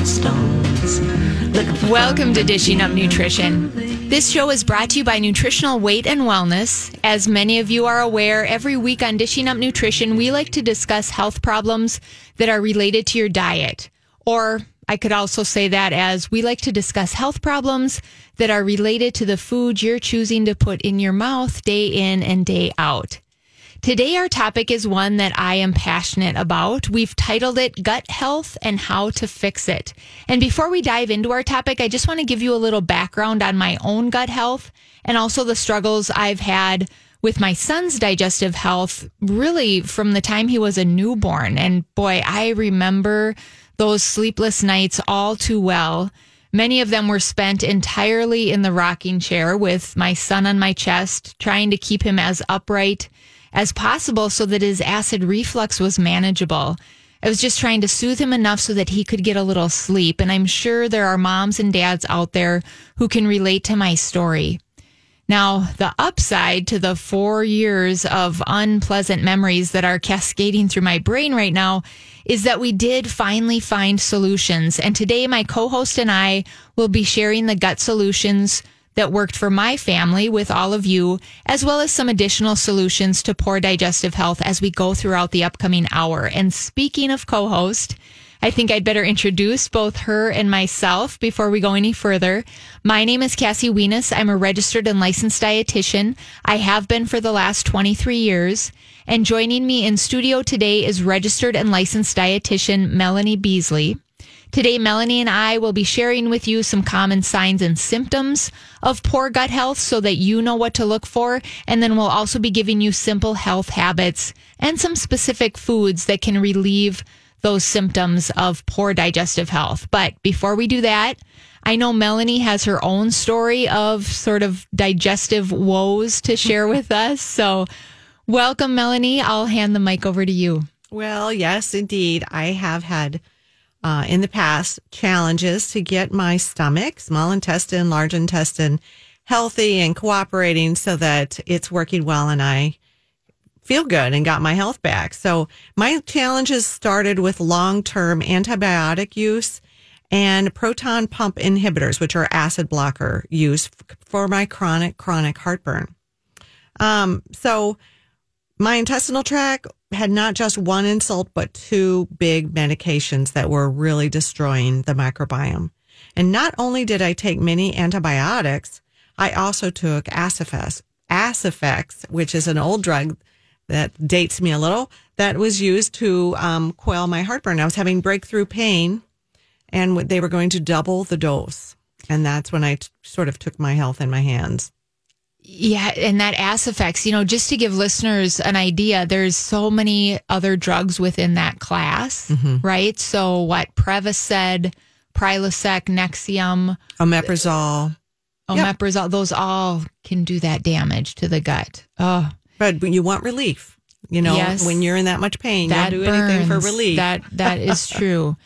Looking Welcome to Dishing Up Nutrition. This show is brought to you by Nutritional Weight and Wellness. As many of you are aware, every week on Dishing Up Nutrition, we like to discuss health problems that are related to your diet. Or I could also say that as we like to discuss health problems that are related to the food you're choosing to put in your mouth day in and day out. Today, our topic is one that I am passionate about. We've titled it Gut Health and How to Fix It. And before we dive into our topic, I just want to give you a little background on my own gut health and also the struggles I've had with my son's digestive health, really from the time he was a newborn. And boy, I remember those sleepless nights all too well. Many of them were spent entirely in the rocking chair with my son on my chest, trying to keep him as upright as possible so that his acid reflux was manageable. I was just trying to soothe him enough so that he could get a little sleep. And I'm sure there are moms and dads out there who can relate to my story. Now, the upside to the four years of unpleasant memories that are cascading through my brain right now is that we did finally find solutions. And today, my co host and I will be sharing the gut solutions that worked for my family with all of you, as well as some additional solutions to poor digestive health as we go throughout the upcoming hour. And speaking of co host, I think I'd better introduce both her and myself before we go any further. My name is Cassie Weness. I'm a registered and licensed dietitian. I have been for the last 23 years. And joining me in studio today is registered and licensed dietitian Melanie Beasley. Today, Melanie and I will be sharing with you some common signs and symptoms of poor gut health so that you know what to look for. And then we'll also be giving you simple health habits and some specific foods that can relieve those symptoms of poor digestive health. But before we do that, I know Melanie has her own story of sort of digestive woes to share with us. So, welcome, Melanie. I'll hand the mic over to you. Well, yes, indeed. I have had uh, in the past challenges to get my stomach, small intestine, large intestine, healthy and cooperating so that it's working well and I feel good and got my health back. So my challenges started with long term antibiotic use and proton pump inhibitors, which are acid blocker use for my chronic, chronic heartburn. Um, so my intestinal tract had not just one insult, but two big medications that were really destroying the microbiome. And not only did I take many antibiotics, I also took Aciphex, Aciphex, which is an old drug that dates me a little, that was used to um, quell my heartburn. I was having breakthrough pain, and they were going to double the dose. And that's when I t- sort of took my health in my hands. Yeah, and that Aciphex, you know, just to give listeners an idea, there's so many other drugs within that class, mm-hmm. right? So what Prevacid, Prilosec, Nexium, Omeprazole. Uh, Omeprazole, those all can do that damage to the gut. Oh, But when you want relief, you know, Yes. when you're in that much pain, that you'll do anything for relief. That that is true.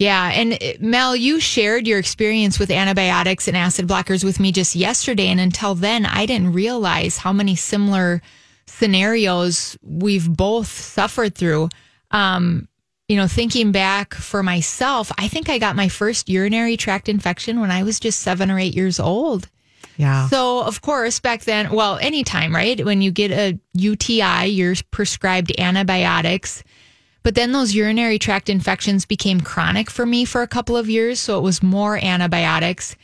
Yeah, and uh, Mel, you shared your experience with antibiotics and acid blockers with me just yesterday, and until then, I didn't realize how many similar scenarios we've both suffered through. Um, you know, thinking back for myself, I think I got my first urinary tract infection when I was just seven or eight years old. yeah. So, of course, back then, well, anytime, right? When you get a UTI, you're prescribed antibiotics. But then those urinary tract infections became chronic for me for a couple of years. So it was more antibiotics.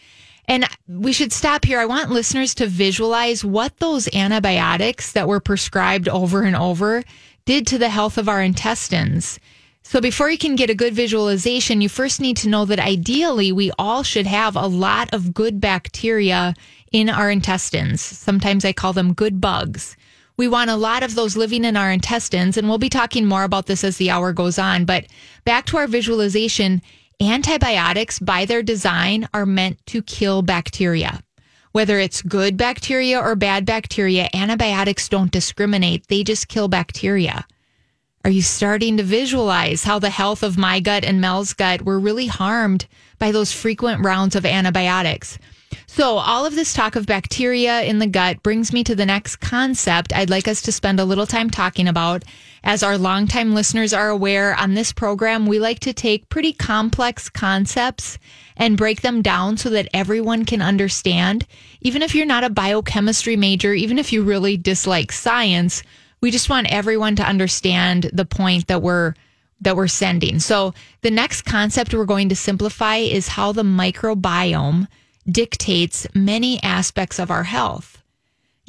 And we should stop here. I want listeners to visualize what those antibiotics that were prescribed over and over did to the health of our intestines. So before you can get a good visualization, you first need to know that ideally we all should have a lot of good bacteria in our intestines. Sometimes I call them good bugs. We want a lot of those living in our intestines, and we'll be talking more about this as the hour goes on. But back to our visualization, antibiotics by their design are meant to kill bacteria. Whether it's good bacteria or bad bacteria, antibiotics don't discriminate. They just kill bacteria. Are you starting to visualize how the health of my gut and Mel's gut were really harmed by those frequent rounds of antibiotics? So, all of this talk of bacteria in the gut brings me to the next concept I'd like us to spend a little time talking about. As our longtime listeners are aware, on this program, we like to take pretty complex concepts and break them down so that everyone can understand. Even if you're not a biochemistry major, even if you really dislike science, we just want everyone to understand the point that we're that we're sending. So, the next concept we're going to simplify is how the microbiome dictates many aspects of our health.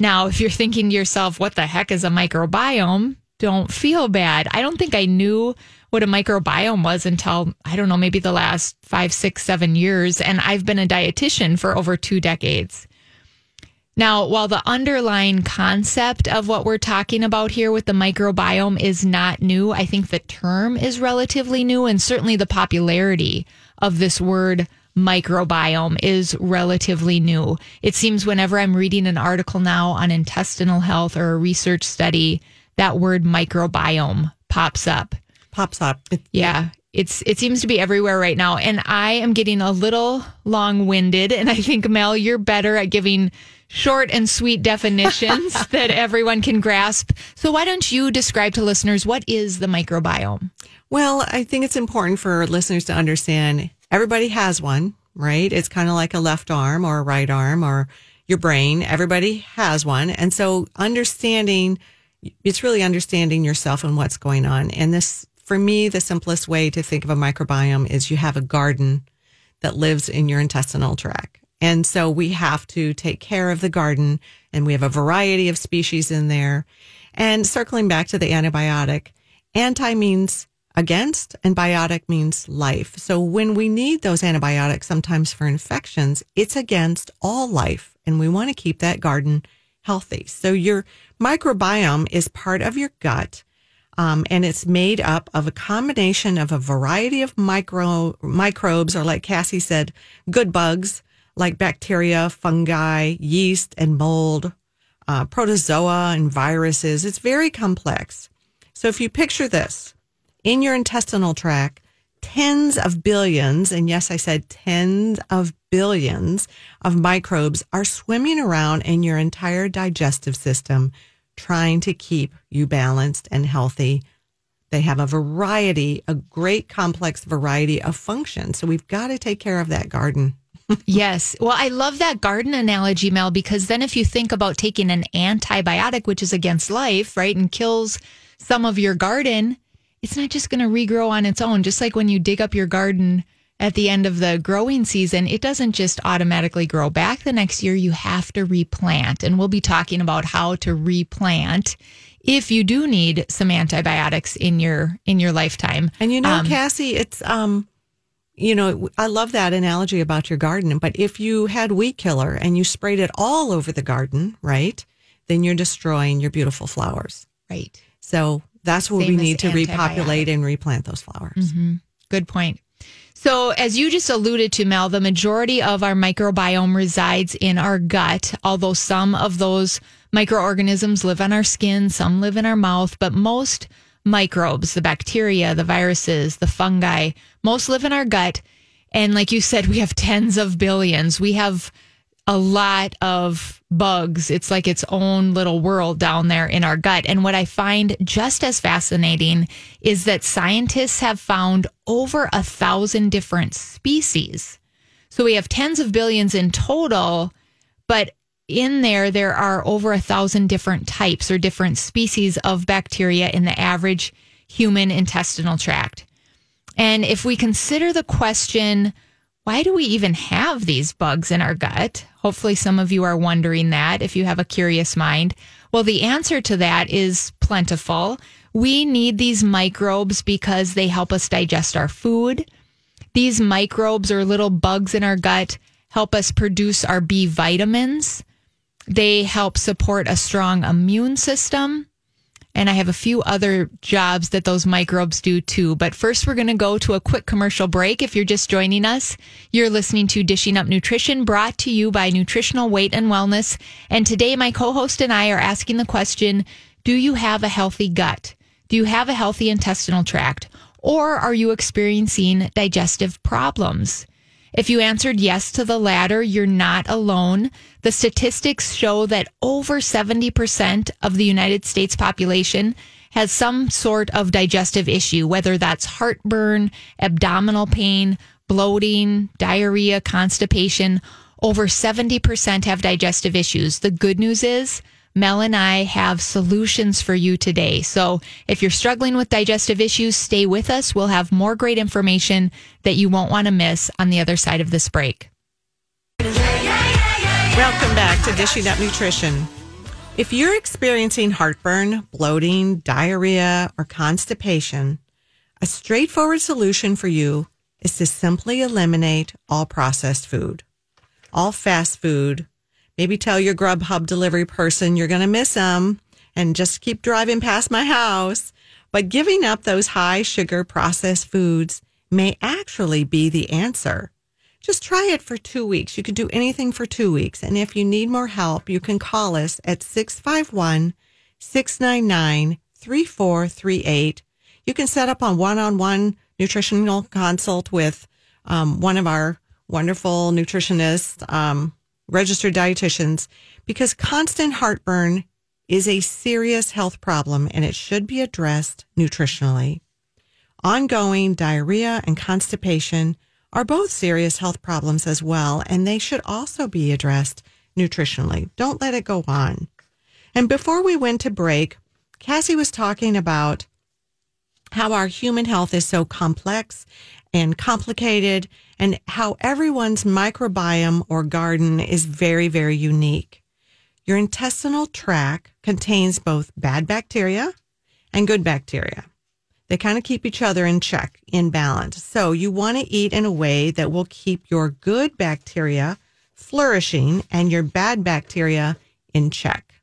Now, if you're thinking to yourself, what the heck is a microbiome? Don't feel bad. I don't think I knew what a microbiome was until, I don't know, maybe the last five, six, seven years. And I've been a dietitian for over two decades. Now, while the underlying concept of what we're talking about here with the microbiome is not new, I think the term is relatively new and certainly the popularity of this word microbiome is relatively new. It seems whenever I'm reading an article now on intestinal health or a research study, that word microbiome pops up. Pops up. yeah. It's it seems to be everywhere right now. And I am getting a little long winded. And I think Mel, you're better at giving short and sweet definitions that everyone can grasp. So why don't you describe to listeners what is the microbiome? Well, I think it's important for listeners to understand everybody has one, right? It's kind of like a left arm or a right arm or your brain. Everybody has one. And so understanding, it's really understanding yourself and what's going on. And this, for me, the simplest way to think of a microbiome is you have a garden that lives in your intestinal tract. And so we have to take care of the garden and we have a variety of species in there. And circling back to the antibiotic, anti means against and biotic means life. So when we need those antibiotics, sometimes for infections, it's against all life. And we want to keep that garden healthy. So your microbiome is part of your gut. Um, and it's made up of a combination of a variety of micro microbes, or like Cassie said, good bugs like bacteria, fungi, yeast, and mold, uh, protozoa, and viruses. It's very complex. So if you picture this, in your intestinal tract, tens of billions, and yes, I said tens of billions of microbes are swimming around in your entire digestive system, trying to keep you balanced and healthy. They have a variety, a great complex variety of functions. So we've got to take care of that garden. yes. Well, I love that garden analogy, Mel, because then if you think about taking an antibiotic, which is against life, right, and kills some of your garden, it's not just going to regrow on its own. Just like when you dig up your garden at the end of the growing season, it doesn't just automatically grow back the next year. You have to replant. And we'll be talking about how to replant if you do need some antibiotics in your in your lifetime. And you know, um, Cassie, it's um you know, I love that analogy about your garden, but if you had weed killer and you sprayed it all over the garden, right? Then you're destroying your beautiful flowers. Right. So that's where Same we need to repopulate and replant those flowers. Mm-hmm. Good point. So, as you just alluded to, Mel, the majority of our microbiome resides in our gut, although some of those microorganisms live on our skin, some live in our mouth, but most microbes, the bacteria, the viruses, the fungi, most live in our gut. And like you said, we have tens of billions. We have a lot of bugs. It's like its own little world down there in our gut. And what I find just as fascinating is that scientists have found over a thousand different species. So we have tens of billions in total, but in there, there are over a thousand different types or different species of bacteria in the average human intestinal tract. And if we consider the question, why do we even have these bugs in our gut? Hopefully, some of you are wondering that if you have a curious mind. Well, the answer to that is plentiful. We need these microbes because they help us digest our food. These microbes or little bugs in our gut help us produce our B vitamins. They help support a strong immune system. And I have a few other jobs that those microbes do too. But first, we're going to go to a quick commercial break. If you're just joining us, you're listening to Dishing Up Nutrition brought to you by Nutritional Weight and Wellness. And today, my co host and I are asking the question Do you have a healthy gut? Do you have a healthy intestinal tract? Or are you experiencing digestive problems? If you answered yes to the latter, you're not alone. The statistics show that over 70% of the United States population has some sort of digestive issue, whether that's heartburn, abdominal pain, bloating, diarrhea, constipation. Over 70% have digestive issues. The good news is, Mel and I have solutions for you today. So if you're struggling with digestive issues, stay with us. We'll have more great information that you won't want to miss on the other side of this break. Welcome back to Dishing Up Nutrition. If you're experiencing heartburn, bloating, diarrhea, or constipation, a straightforward solution for you is to simply eliminate all processed food, all fast food, Maybe tell your Grubhub delivery person you're going to miss them and just keep driving past my house. But giving up those high sugar processed foods may actually be the answer. Just try it for two weeks. You can do anything for two weeks. And if you need more help, you can call us at 651 699 3438. You can set up a one on one nutritional consult with um, one of our wonderful nutritionists. Um, registered dietitians, because constant heartburn is a serious health problem and it should be addressed nutritionally. Ongoing diarrhea and constipation are both serious health problems as well, and they should also be addressed nutritionally. Don't let it go on. And before we went to break, Cassie was talking about how our human health is so complex and complicated and how everyone's microbiome or garden is very, very unique. Your intestinal tract contains both bad bacteria and good bacteria. They kind of keep each other in check, in balance. So you want to eat in a way that will keep your good bacteria flourishing and your bad bacteria in check.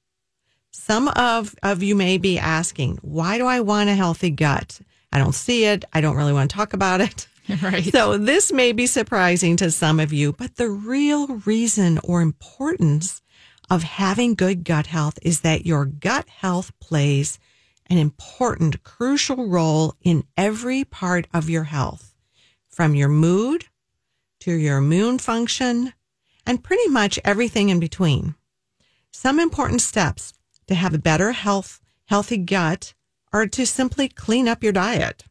Some of, of you may be asking, why do I want a healthy gut? I don't see it. I don't really want to talk about it. Right. So this may be surprising to some of you, but the real reason or importance of having good gut health is that your gut health plays an important, crucial role in every part of your health, from your mood to your immune function and pretty much everything in between. Some important steps to have a better health, healthy gut are to simply clean up your diet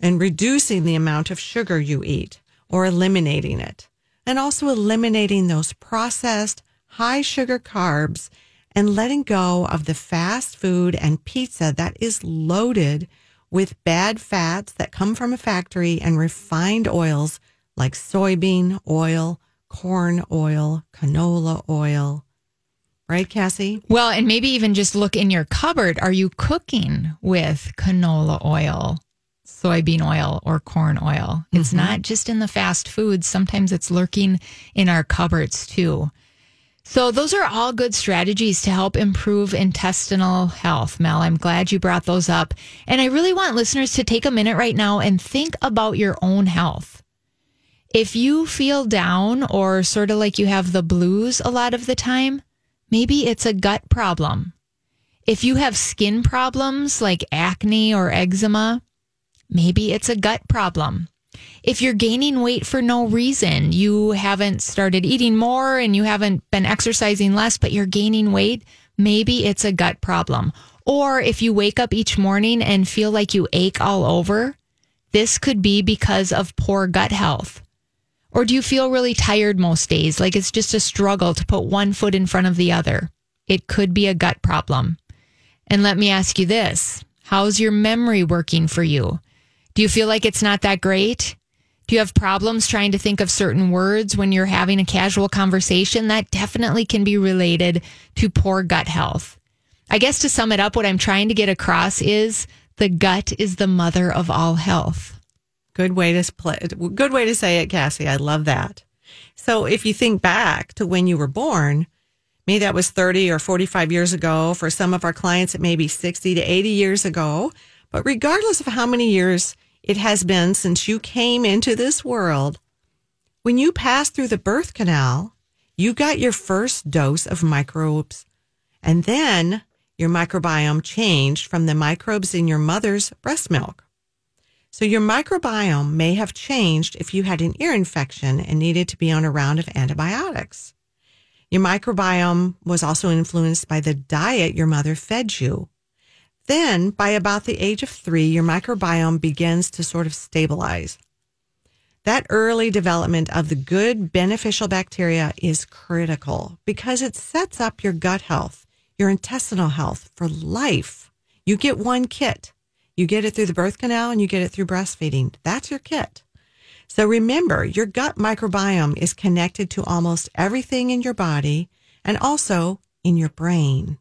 and reducing the amount of sugar you eat or eliminating it. And also eliminating those processed high sugar carbs and letting go of the fast food and pizza that is loaded with bad fats that come from a factory and refined oils like soybean oil, corn oil, canola oil. Right, Cassie? Well, and maybe even just look in your cupboard. Are you cooking with canola oil? Soybean oil or corn oil. It's mm-hmm. not just in the fast foods, sometimes it's lurking in our cupboards too. So, those are all good strategies to help improve intestinal health, Mel. I'm glad you brought those up. And I really want listeners to take a minute right now and think about your own health. If you feel down or sort of like you have the blues a lot of the time, maybe it's a gut problem. If you have skin problems like acne or eczema, Maybe it's a gut problem. If you're gaining weight for no reason, you haven't started eating more and you haven't been exercising less, but you're gaining weight, maybe it's a gut problem. Or if you wake up each morning and feel like you ache all over, this could be because of poor gut health. Or do you feel really tired most days, like it's just a struggle to put one foot in front of the other? It could be a gut problem. And let me ask you this How's your memory working for you? Do you feel like it's not that great? Do you have problems trying to think of certain words when you're having a casual conversation? That definitely can be related to poor gut health. I guess to sum it up, what I'm trying to get across is the gut is the mother of all health. Good way to play, good way to say it, Cassie. I love that. So if you think back to when you were born, Maybe that was 30 or 45 years ago. For some of our clients, it may be 60 to 80 years ago. But regardless of how many years it has been since you came into this world, when you passed through the birth canal, you got your first dose of microbes. And then your microbiome changed from the microbes in your mother's breast milk. So your microbiome may have changed if you had an ear infection and needed to be on a round of antibiotics. Your microbiome was also influenced by the diet your mother fed you. Then, by about the age of three, your microbiome begins to sort of stabilize. That early development of the good beneficial bacteria is critical because it sets up your gut health, your intestinal health for life. You get one kit. You get it through the birth canal and you get it through breastfeeding. That's your kit. So remember, your gut microbiome is connected to almost everything in your body and also in your brain.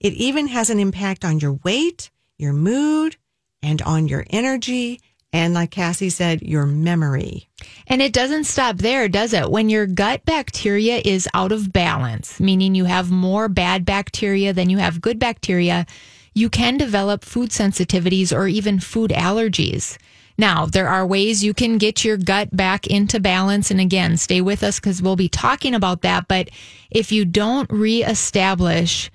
It even has an impact on your weight, your mood, and on your energy. And like Cassie said, your memory. And it doesn't stop there, does it? When your gut bacteria is out of balance, meaning you have more bad bacteria than you have good bacteria, you can develop food sensitivities or even food allergies. Now, there are ways you can get your gut back into balance. And again, stay with us because we'll be talking about that. But if you don't reestablish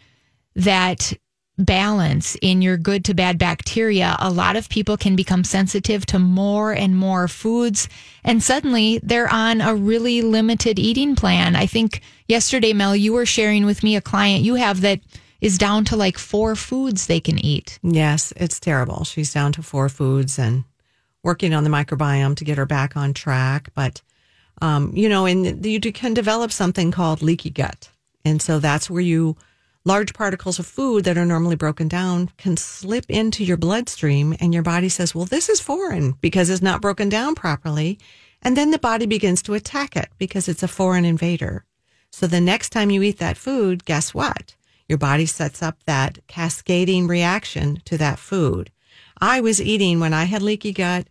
that balance in your good to bad bacteria, a lot of people can become sensitive to more and more foods. And suddenly they're on a really limited eating plan. I think yesterday, Mel, you were sharing with me a client you have that is down to like four foods they can eat. Yes, it's terrible. She's down to four foods and working on the microbiome to get her back on track. But, um, you know, and you can develop something called leaky gut. And so that's where you, large particles of food that are normally broken down can slip into your bloodstream and your body says, well, this is foreign because it's not broken down properly. And then the body begins to attack it because it's a foreign invader. So the next time you eat that food, guess what? Your body sets up that cascading reaction to that food. I was eating when I had leaky gut.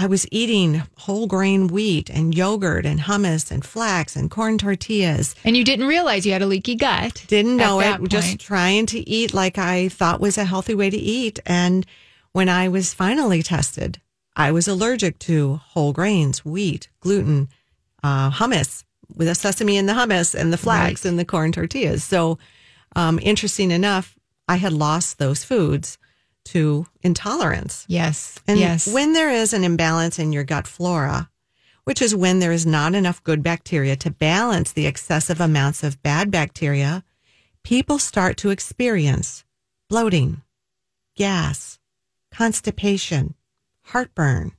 I was eating whole grain wheat and yogurt and hummus and flax and corn tortillas. And you didn't realize you had a leaky gut. Didn't know it. point. Just trying to eat like I thought was a healthy way to eat. And when I was finally tested, I was allergic to whole grains, wheat, gluten, uh, hummus with the sesame in the hummus and the flax Right. and the corn tortillas. So, um, interesting enough, I had lost those foods to intolerance. Yes. And yes. when there is an imbalance in your gut flora, which is when there is not enough good bacteria to balance the excessive amounts of bad bacteria, people start to experience bloating, gas, constipation, heartburn,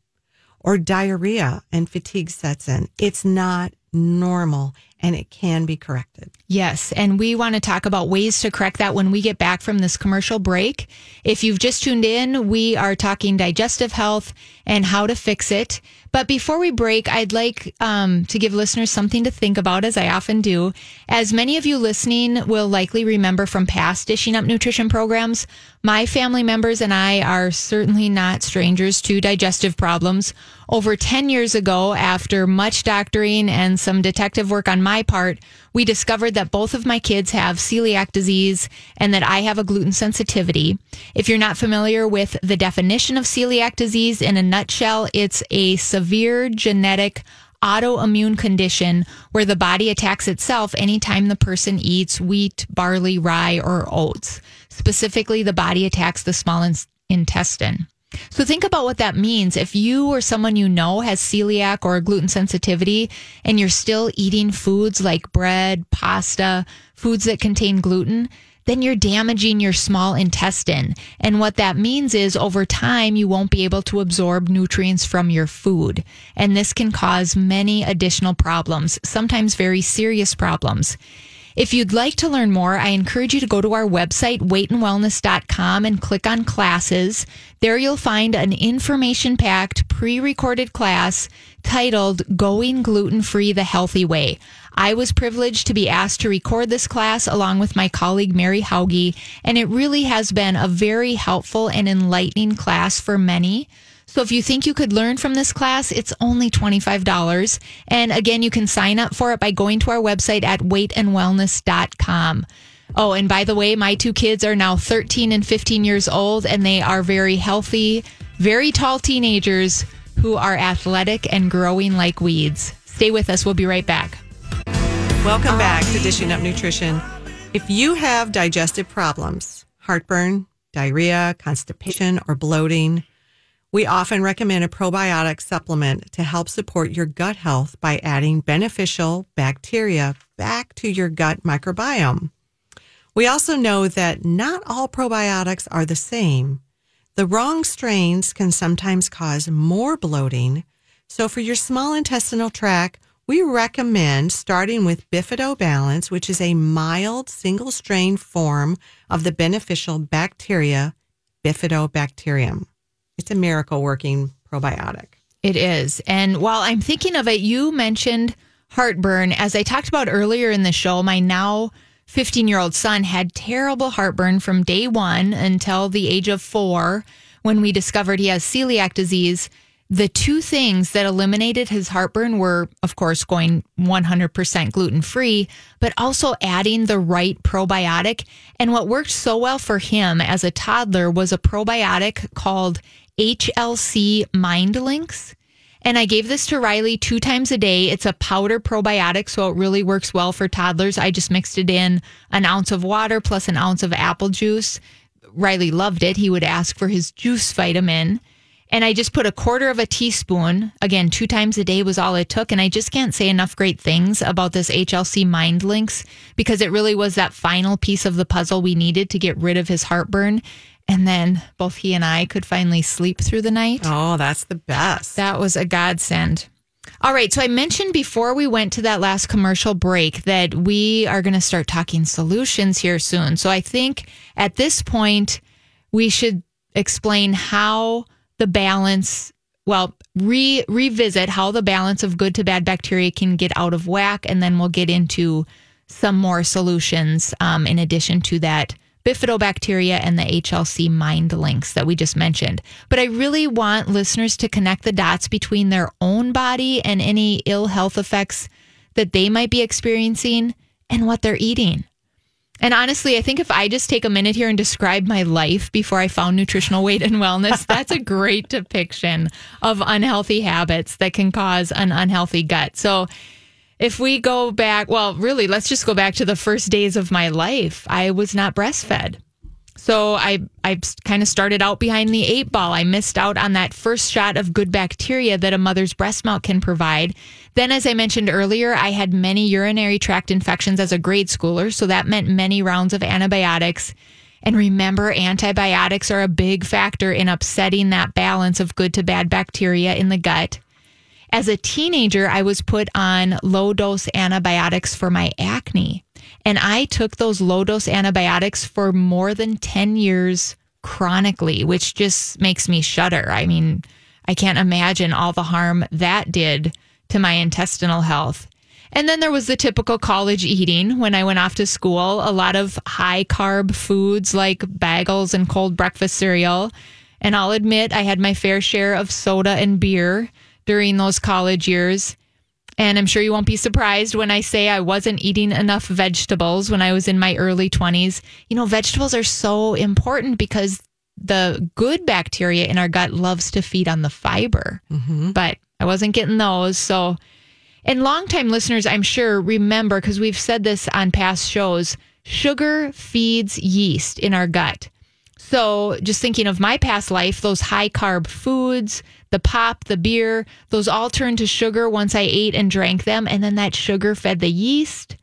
or diarrhea and fatigue sets in. It's not normal and it can be corrected. Yes. And we want to talk about ways to correct that when we get back from this commercial break. If you've just tuned in, we are talking digestive health and how to fix it. But before we break, I'd like um, to give listeners something to think about, as I often do. As many of you listening will likely remember from past Dishing Up Nutrition programs, my family members and I are certainly not strangers to digestive problems. Over 10 years ago, after much doctoring and some detective work on my part, we discovered that both of my kids have celiac disease and that I have a gluten sensitivity. If you're not familiar with the definition of celiac disease in a nutshell, it's a severe genetic autoimmune condition where the body attacks itself anytime the person eats wheat, barley, rye, or oats. Specifically, the body attacks the small in- intestine. So think about what that means. If you or someone you know has celiac or gluten sensitivity and you're still eating foods like bread, pasta, foods that contain gluten, then you're damaging your small intestine. And what that means is over time, you won't be able to absorb nutrients from your food. And this can cause many additional problems, sometimes very serious problems. If you'd like to learn more, I encourage you to go to our website, weightandwellness.com, and click on classes. There you'll find an information packed, pre recorded class titled Going Gluten Free the Healthy Way. I was privileged to be asked to record this class along with my colleague Mary Hauge, and it really has been a very helpful and enlightening class for many. So if you think you could learn from this class, it's only $25. And again, you can sign up for it by going to our website at weightandwellness.com. Oh, and by the way, my two kids are now 13 and 15 years old, and they are very healthy, very tall teenagers who are athletic and growing like weeds. Stay with us. We'll be right back. Welcome back to Dishing Up Nutrition. If you have digestive problems, heartburn, diarrhea, constipation, or bloating, we often recommend a probiotic supplement to help support your gut health by adding beneficial bacteria back to your gut microbiome. We also know that not all probiotics are the same. The wrong strains can sometimes cause more bloating. So, for your small intestinal tract, we recommend starting with Bifido Balance, which is a mild single strain form of the beneficial bacteria Bifidobacterium. It's a miracle working probiotic. It is. And while I'm thinking of it, you mentioned heartburn. As I talked about earlier in the show, my now 15 year old son had terrible heartburn from day one until the age of four when we discovered he has celiac disease. The two things that eliminated his heartburn were, of course, going 100% gluten free, but also adding the right probiotic. And what worked so well for him as a toddler was a probiotic called HLC MindLinx. And I gave this to Riley two times a day. It's a powder probiotic, so it really works well for toddlers. I just mixed it in an ounce of water plus an ounce of apple juice. Riley loved it. He would ask for his juice vitamin. And I just put a quarter of a teaspoon, again, two times a day was all it took. And I just can't say enough great things about this HLC MindLinx because it really was that final piece of the puzzle we needed to get rid of his heartburn. And then both he and I could finally sleep through the night. Oh, that's the best. That was a godsend. All right. So I mentioned before we went to that last commercial break that we are going to start talking solutions here soon. So I think at this point, we should explain how the balance, well, re- revisit how the balance of good to bad bacteria can get out of whack. And then we'll get into some more solutions um, in addition to that bifidobacteria and the HLC MindLinx that we just mentioned. But I really want listeners to connect the dots between their own body and any ill health effects that they might be experiencing and what they're eating. And honestly, I think if I just take a minute here and describe my life before I found nutritional weight and wellness, that's a great depiction of unhealthy habits that can cause an unhealthy gut. So, if we go back, well, really, let's just go back to the first days of my life. I was not breastfed. So I I kind of started out behind the eight ball. I missed out on that first shot of good bacteria that a mother's breast milk can provide. Then as I mentioned earlier, I had many urinary tract infections as a grade schooler, so that meant many rounds of antibiotics. And remember, antibiotics are a big factor in upsetting that balance of good to bad bacteria in the gut. As a teenager, I was put on low dose antibiotics for my acne. And I took those low dose antibiotics for more than 10 years chronically, which just makes me shudder. I mean, I can't imagine all the harm that did to my intestinal health. And then there was the typical college eating when I went off to school, a lot of high carb foods like bagels and cold breakfast cereal. And I'll admit I had my fair share of soda and beer during those college years. And I'm sure you won't be surprised when I say I wasn't eating enough vegetables when I was in my early 20s. You know, vegetables are so important because the good bacteria in our gut loves to feed on the fiber, mm-hmm. but I wasn't getting those. So, and longtime listeners, I'm sure remember because we've said this on past shows sugar feeds yeast in our gut. So, just thinking of my past life, those high carb foods, the pop, the beer, those all turned to sugar once I ate and drank them. And then that sugar fed the yeast.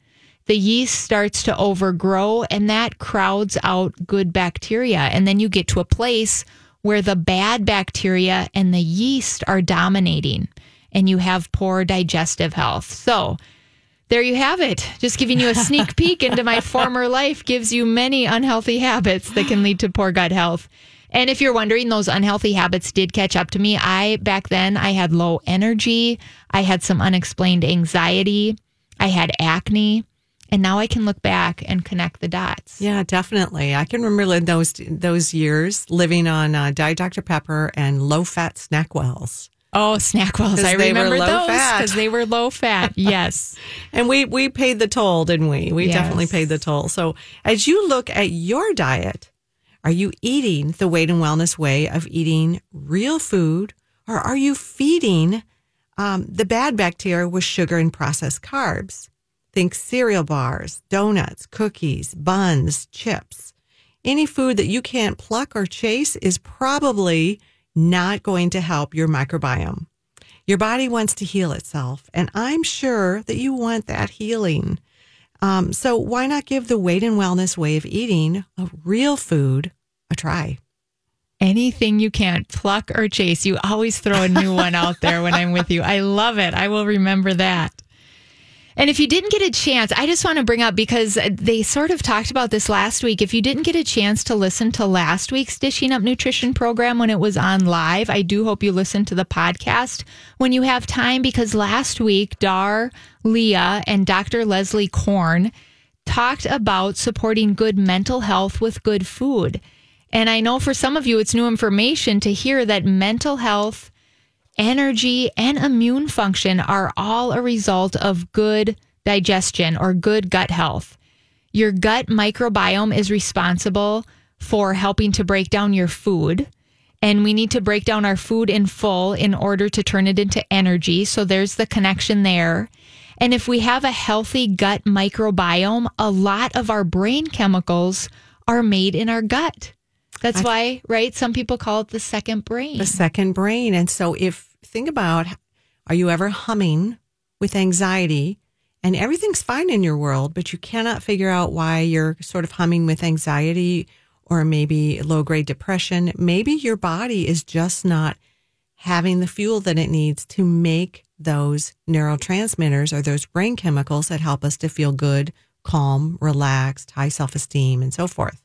The yeast starts to overgrow and that crowds out good bacteria. And then you get to a place where the bad bacteria and the yeast are dominating and you have poor digestive health. So, there you have it. Just giving you a sneak peek into my former life gives you many unhealthy habits that can lead to poor gut health. And if you're wondering, those unhealthy habits did catch up to me. I, back then, I had low energy. I had some unexplained anxiety. I had acne. And now I can look back and connect the dots. Yeah, definitely. I can remember those those years living on uh, Diet Dr Pepper and low fat SnackWells. Oh, SnackWells! 'Cause I remember those because they were low fat. Yes. And we we paid the toll, didn't we? We Yes. definitely paid the toll. So as you look at your diet, are you eating the weight and wellness way of eating real food, or are you feeding um, the bad bacteria with sugar and processed carbs? Think cereal bars, donuts, cookies, buns, chips. Any food that you can't pluck or chase is probably not going to help your microbiome. Your body wants to heal itself, and I'm sure that you want that healing. Um, so, why not give the weight and wellness way of eating of real food a try? Anything you can't pluck or chase, you always throw a new one out there when I'm with you. I love it. I will remember that. And if you didn't get a chance, I just want to bring up because they sort of talked about this last week. If you didn't get a chance to listen to last week's Dishing Up Nutrition program when it was on live, I do hope you listen to the podcast when you have time because last week, Dar, Leah, and Dr. Leslie Korn talked about supporting good mental health with good food. And I know for some of you, it's new information to hear that mental health energy, and immune function are all a result of good digestion or good gut health. Your gut microbiome is responsible for helping to break down your food. And we need to break down our food in full in order to turn it into energy. So there's the connection there. And if we have a healthy gut microbiome, a lot of our brain chemicals are made in our gut. That's why, right? Some people call it the second brain. The second brain. And so, if think about are you ever humming with anxiety and everything's fine in your world, but you cannot figure out why you're sort of humming with anxiety or maybe low grade depression? Maybe your body is just not having the fuel that it needs to make those neurotransmitters or those brain chemicals that help us to feel good, calm, relaxed, high self esteem, and so forth.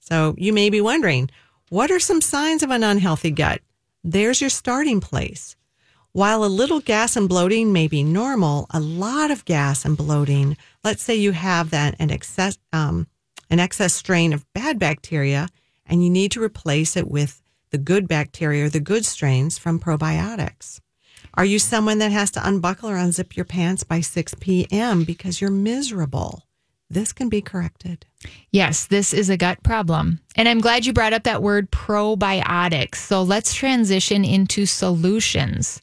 So you may be wondering, what are some signs of an unhealthy gut? There's your starting place. While a little gas and bloating may be normal, a lot of gas and bloating, let's say you have that an excess, um, an excess strain of bad bacteria and you need to replace it with the good bacteria or the good strains from probiotics. Are you someone that has to unbuckle or unzip your pants by 6 p.m. because you're miserable? This can be corrected. Yes, this is a gut problem. And I'm glad you brought up that word probiotics. So let's transition into solutions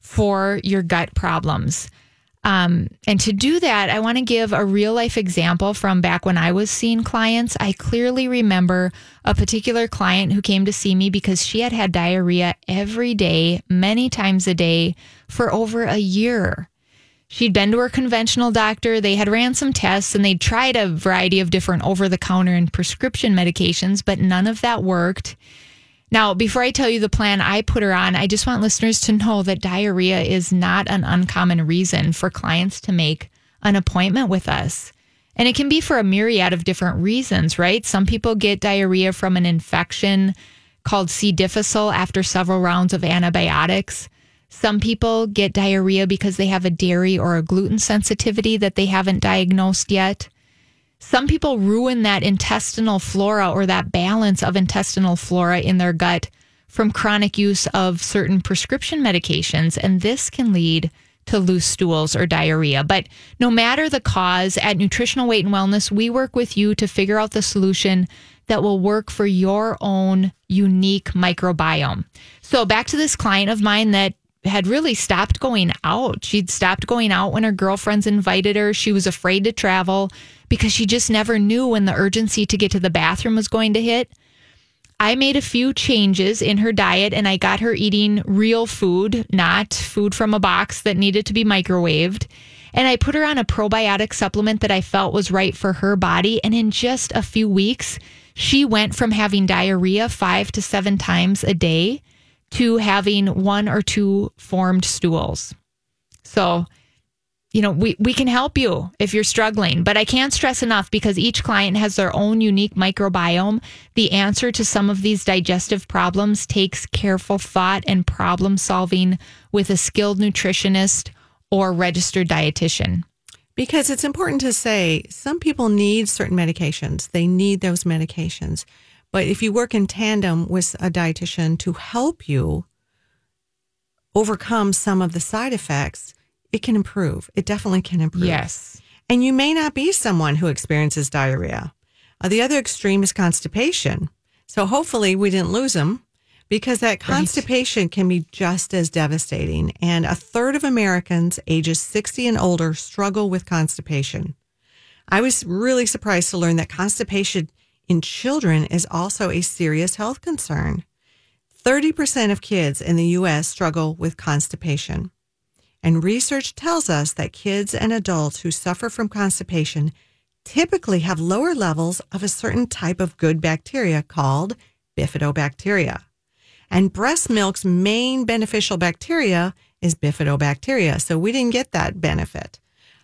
for your gut problems. Um, and to do that, I want to give a real life example from back when I was seeing clients. I clearly remember a particular client who came to see me because she had had diarrhea every day, many times a day, for over a year. She'd been to her conventional doctor. They had ran some tests and they'd tried a variety of different over the counter and prescription medications, but none of that worked. Now, before I tell you the plan I put her on, I just want listeners to know that diarrhea is not an uncommon reason for clients to make an appointment with us. And it can be for a myriad of different reasons, right? Some people get diarrhea from an infection called C. difficile after several rounds of antibiotics. Some people get diarrhea because they have a dairy or a gluten sensitivity that they haven't diagnosed yet. Some people ruin that intestinal flora or that balance of intestinal flora in their gut from chronic use of certain prescription medications, and this can lead to loose stools or diarrhea. But no matter the cause, at Nutritional Weight and Wellness, we work with you to figure out the solution that will work for your own unique microbiome. So, back to this client of mine that had really stopped going out. She'd stopped going out when her girlfriends invited her. She was afraid to travel because she just never knew when the urgency to get to the bathroom was going to hit. I made a few changes in her diet and I got her eating real food, not food from a box that needed to be microwaved. And I put her on a probiotic supplement that I felt was right for her body. And in just a few weeks, she went from having diarrhea five to seven times a day to having one or two formed stools. So, you know, we, we can help you if you're struggling, but I can't stress enough because each client has their own unique microbiome. The answer to some of these digestive problems takes careful thought and problem solving with a skilled nutritionist or registered dietitian. Because it's important to say some people need certain medications. They need those medications. But if you work in tandem with a dietitian to help you overcome some of the side effects, it can improve. It definitely can improve. Yes. And you may not be someone who experiences diarrhea. Uh, the other extreme is constipation. So hopefully we didn't lose them because that constipation can be just as devastating. And a third of Americans ages 60 and older struggle with constipation. I was really surprised to learn that constipation in children is also a serious health concern. 30% of kids in the US struggle with constipation. And research tells us that kids and adults who suffer from constipation typically have lower levels of a certain type of good bacteria called bifidobacteria. And breast milk's main beneficial bacteria is bifidobacteria. So we didn't get that benefit,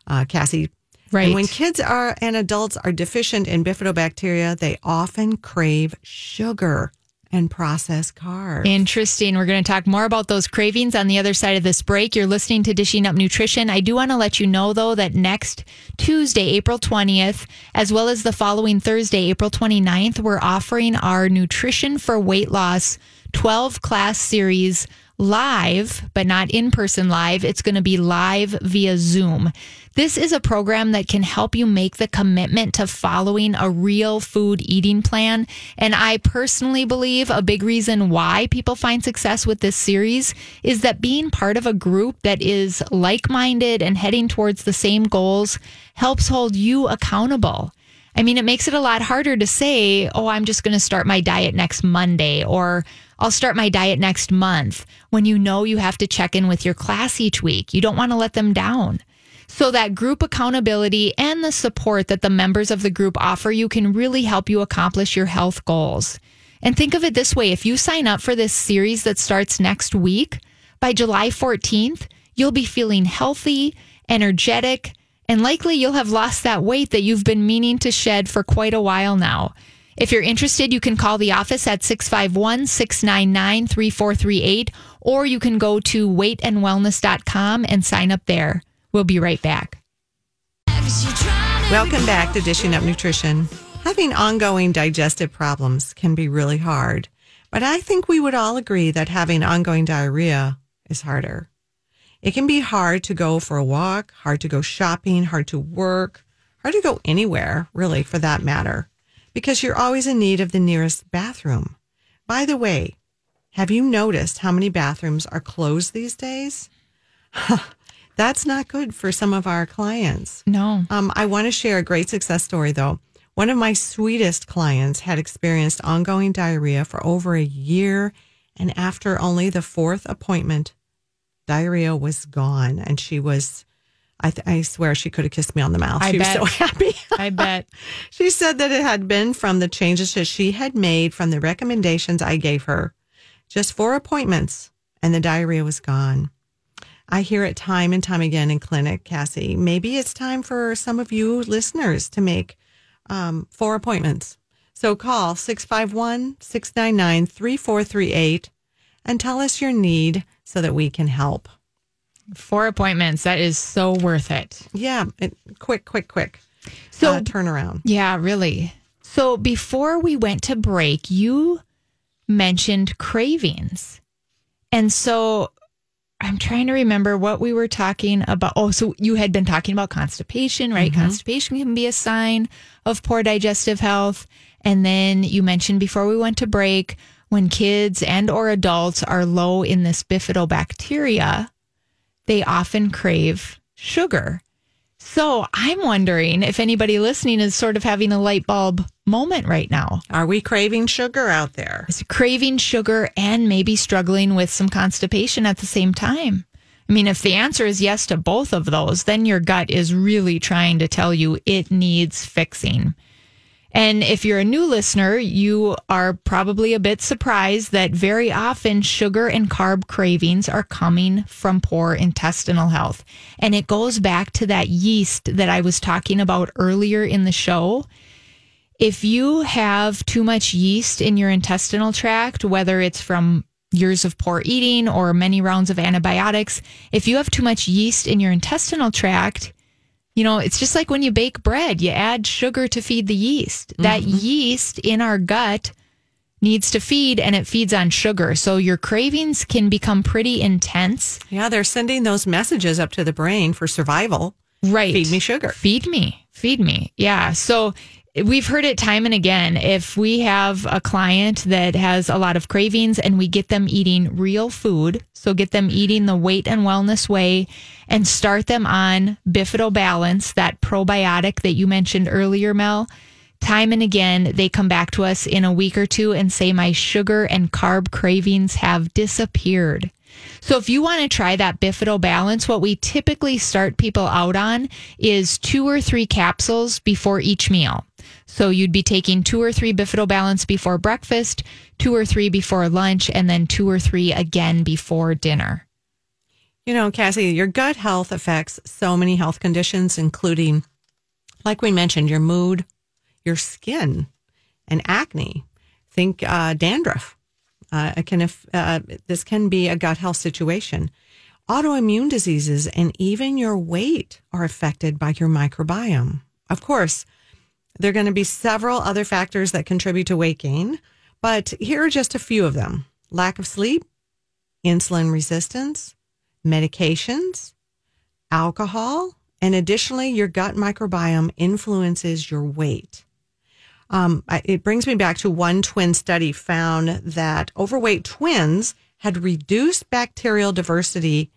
uh, Cassie. Right. And when kids are and adults are deficient in bifidobacteria, they often crave sugar and processed carbs. Interesting. We're going to talk more about those cravings on the other side of this break. You're listening to Dishing Up Nutrition. I do want to let you know, though, that next Tuesday, April 20th, as well as the following Thursday, April 29th, we're offering our Nutrition for Weight Loss 12 class series live, but not in person live. It's going to be live via Zoom. This is a program that can help you make the commitment to following a real food eating plan. And I personally believe a big reason why people find success with this series is that being part of a group that is like minded and heading towards the same goals helps hold you accountable. I mean, it makes it a lot harder to say, oh, I'm just going to start my diet next Monday or I'll start my diet next month when you know you have to check in with your class each week. You don't want to let them down. So that group accountability and the support that the members of the group offer you can really help you accomplish your health goals. And think of it this way if you sign up for this series that starts next week, by July 14th, you'll be feeling healthy, energetic, and likely you'll have lost that weight that you've been meaning to shed for quite a while now. If you're interested, you can call the office at 651 699 3438, or you can go to weightandwellness.com and sign up there. We'll be right back. Welcome back to Dishing Up Nutrition. Having ongoing digestive problems can be really hard, but I think we would all agree that having ongoing diarrhea is harder. It can be hard to go for a walk, hard to go shopping, hard to work, hard to go anywhere, really, for that matter, because you're always in need of the nearest bathroom. By the way, have you noticed how many bathrooms are closed these days? That's not good for some of our clients. No. Um, I want to share a great success story, though. One of my sweetest clients had experienced ongoing diarrhea for over a year, and after only the fourth appointment, diarrhea was gone, and she was. I, th- I swear she could have kissed me on the mouth. I she bet. was so happy. I bet. she said that it had been from the changes that she had made from the recommendations I gave her. Just four appointments, and the diarrhea was gone. I hear it time and time again in clinic, Cassie. Maybe it's time for some of you listeners to make um, four appointments. So call 651 699 3438 and tell us your need so that we can help. Four appointments. That is so worth it. Yeah, it, quick, quick, quick. So- uh, turnaround. Yeah, really. So before we went to break, you mentioned cravings. And so I'm trying to remember what we were talking about. Oh, so you had been talking about constipation, right? Mm-hmm. Constipation can be a sign of poor digestive health. And then you mentioned before we went to break when kids and or adults are low in this bifidobacteria, they often crave sugar. So I'm wondering if anybody listening is sort of having a light bulb moment right now. Are we craving sugar out there? Is craving sugar and maybe struggling with some constipation at the same time. I mean, if the answer is yes to both of those, then your gut is really trying to tell you it needs fixing. And if you're a new listener, you are probably a bit surprised that very often sugar and carb cravings are coming from poor intestinal health. And it goes back to that yeast that I was talking about earlier in the show. If you have too much yeast in your intestinal tract, whether it's from years of poor eating or many rounds of antibiotics, if you have too much yeast in your intestinal tract, You know, it's just like when you bake bread, you add sugar to feed the yeast. That mm-hmm. yeast in our gut needs to feed and it feeds on sugar. So your cravings can become pretty intense. Yeah, they're sending those messages up to the brain for survival. Right. Feed me sugar. Feed me. Feed me. Yeah. So we've heard it time and again. If we have a client that has a lot of cravings and we get them eating real food, so get them eating the weight and wellness way and start them on Bifido Balance, that probiotic that you mentioned earlier, Mel. Time and again, they come back to us in a week or two and say, My sugar and carb cravings have disappeared. So if you want to try that Bifido balance, what we typically start people out on is two or three capsules before each meal. So you'd be taking two or three Bifido balance before breakfast, two or three before lunch, and then two or three again before dinner. You know, Cassie, your gut health affects so many health conditions, including, like we mentioned, your mood, your skin, and acne. Think uh, dandruff. Uh, can uh, this can be a gut health situation. Autoimmune diseases and even your weight are affected by your microbiome. Of course, there are going to be several other factors that contribute to weight gain, but here are just a few of them: lack of sleep, insulin resistance, medications, alcohol, and additionally, your gut microbiome influences your weight. Um, it brings me back to one twin study found that overweight twins had reduced bacterial diversity,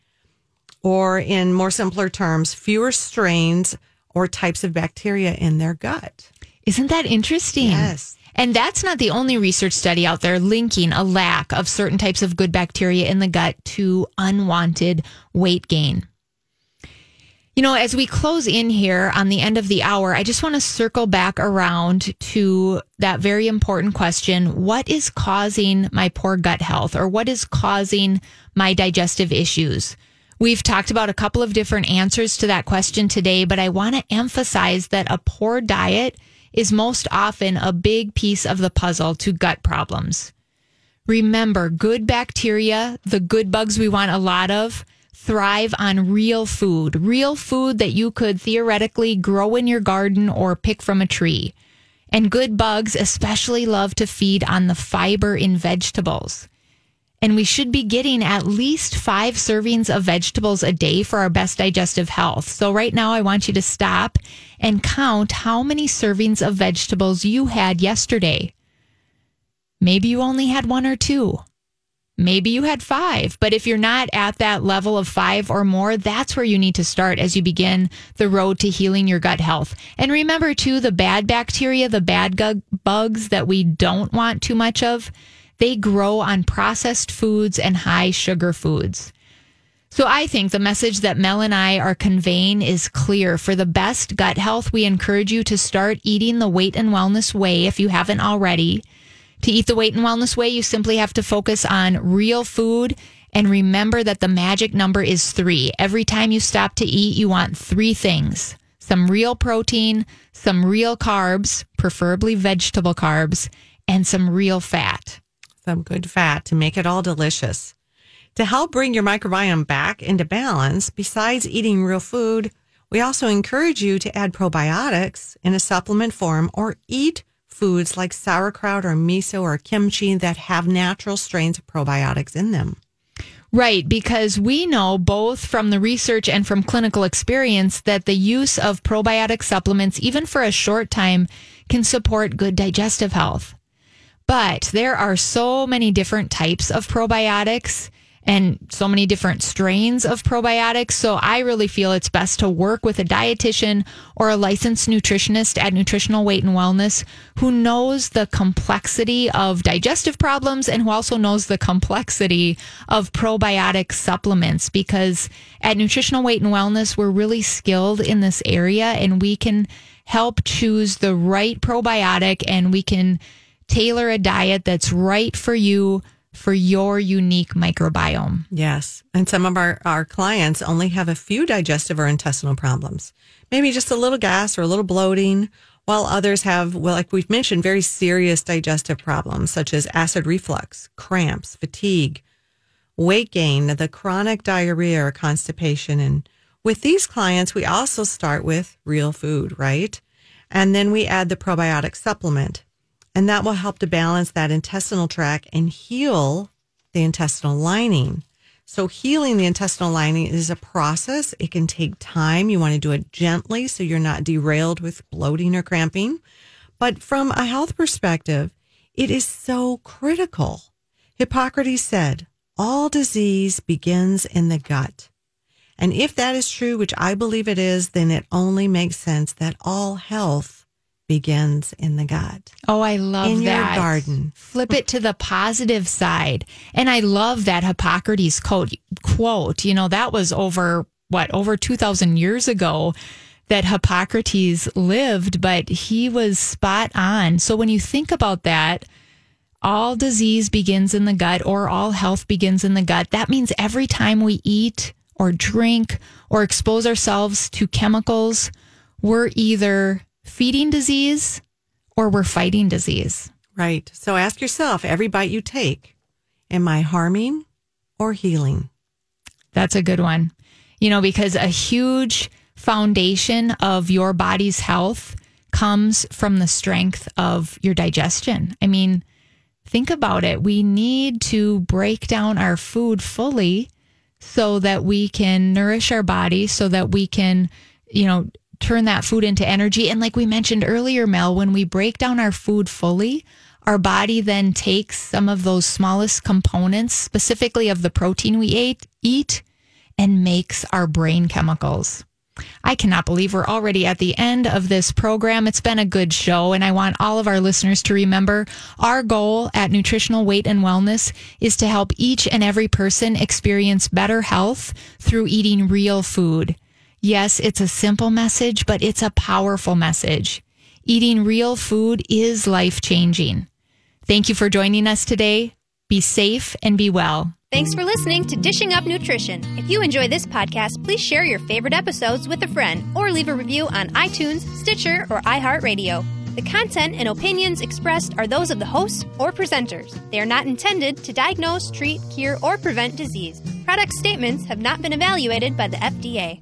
or in more simpler terms, fewer strains or types of bacteria in their gut. Isn't that interesting? Yes. And that's not the only research study out there linking a lack of certain types of good bacteria in the gut to unwanted weight gain. You know, as we close in here on the end of the hour, I just want to circle back around to that very important question What is causing my poor gut health or what is causing my digestive issues? We've talked about a couple of different answers to that question today, but I want to emphasize that a poor diet is most often a big piece of the puzzle to gut problems. Remember, good bacteria, the good bugs we want a lot of, thrive on real food, real food that you could theoretically grow in your garden or pick from a tree. And good bugs especially love to feed on the fiber in vegetables. And we should be getting at least five servings of vegetables a day for our best digestive health. So, right now, I want you to stop and count how many servings of vegetables you had yesterday. Maybe you only had one or two. Maybe you had five, but if you're not at that level of five or more, that's where you need to start as you begin the road to healing your gut health. And remember, too, the bad bacteria, the bad bugs that we don't want too much of, they grow on processed foods and high sugar foods. So I think the message that Mel and I are conveying is clear. For the best gut health, we encourage you to start eating the weight and wellness way if you haven't already. To eat the weight and wellness way, you simply have to focus on real food and remember that the magic number is three. Every time you stop to eat, you want three things some real protein, some real carbs, preferably vegetable carbs, and some real fat. Some good fat to make it all delicious. To help bring your microbiome back into balance, besides eating real food, we also encourage you to add probiotics in a supplement form or eat foods like sauerkraut or miso or kimchi that have natural strains of probiotics in them. Right, because we know both from the research and from clinical experience that the use of probiotic supplements, even for a short time, can support good digestive health. But there are so many different types of probiotics and so many different strains of probiotics. So I really feel it's best to work with a dietitian or a licensed nutritionist at Nutritional Weight and Wellness who knows the complexity of digestive problems and who also knows the complexity of probiotic supplements because at Nutritional Weight and Wellness, we're really skilled in this area and we can help choose the right probiotic and we can tailor a diet that's right for you for your unique microbiome. Yes. And some of our, our clients only have a few digestive or intestinal problems, maybe just a little gas or a little bloating, while others have, well, like we've mentioned, very serious digestive problems such as acid reflux, cramps, fatigue, weight gain, the chronic diarrhea or constipation, and With these clients, we also start with real food, right? And then we add the probiotic supplement. And that will help to balance that intestinal tract and heal the intestinal lining. So healing the intestinal lining is a process. It can take time. You want to do it gently so you're not derailed with bloating or cramping. But from a health perspective, it is so critical. Hippocrates said, all disease begins in the gut. And if that is true, which I believe it is, then it only makes sense that all health begins in the gut. Oh, I love in that. your garden. Flip it to the positive side. And I love that Hippocrates quote, quote. You know, that was over what, over 2000 years ago that Hippocrates lived, but he was spot on. So when you think about that, all disease begins in the gut or all health begins in the gut. That means every time we eat or drink or expose ourselves to chemicals, we're either feeding disease or we're fighting disease. Right. So ask yourself every bite you take, am I harming or healing? That's a good one. You know, because a huge foundation of your body's health comes from the strength of your digestion. I mean, think about it. We need to break down our food fully so that we can nourish our body, so that we can, you know, turn that food into energy. And like we mentioned earlier, Mel, when we break down our food fully, our body then takes some of those smallest components, specifically of the protein we ate, eat, and makes our brain chemicals. I cannot believe we're already at the end of this program. It's been a good show, and I want all of our listeners to remember our goal at Nutritional Weight and Wellness is to help each and every person experience better health through eating real food. Yes, it's a simple message, but it's a powerful message. Eating real food is life changing. Thank you for joining us today. Be safe and be well. Thanks for listening to Dishing Up Nutrition. If you enjoy this podcast, please share your favorite episodes with a friend or leave a review on iTunes, Stitcher, or iHeartRadio. The content and opinions expressed are those of the hosts or presenters. They are not intended to diagnose, treat, cure, or prevent disease. Product statements have not been evaluated by the FDA.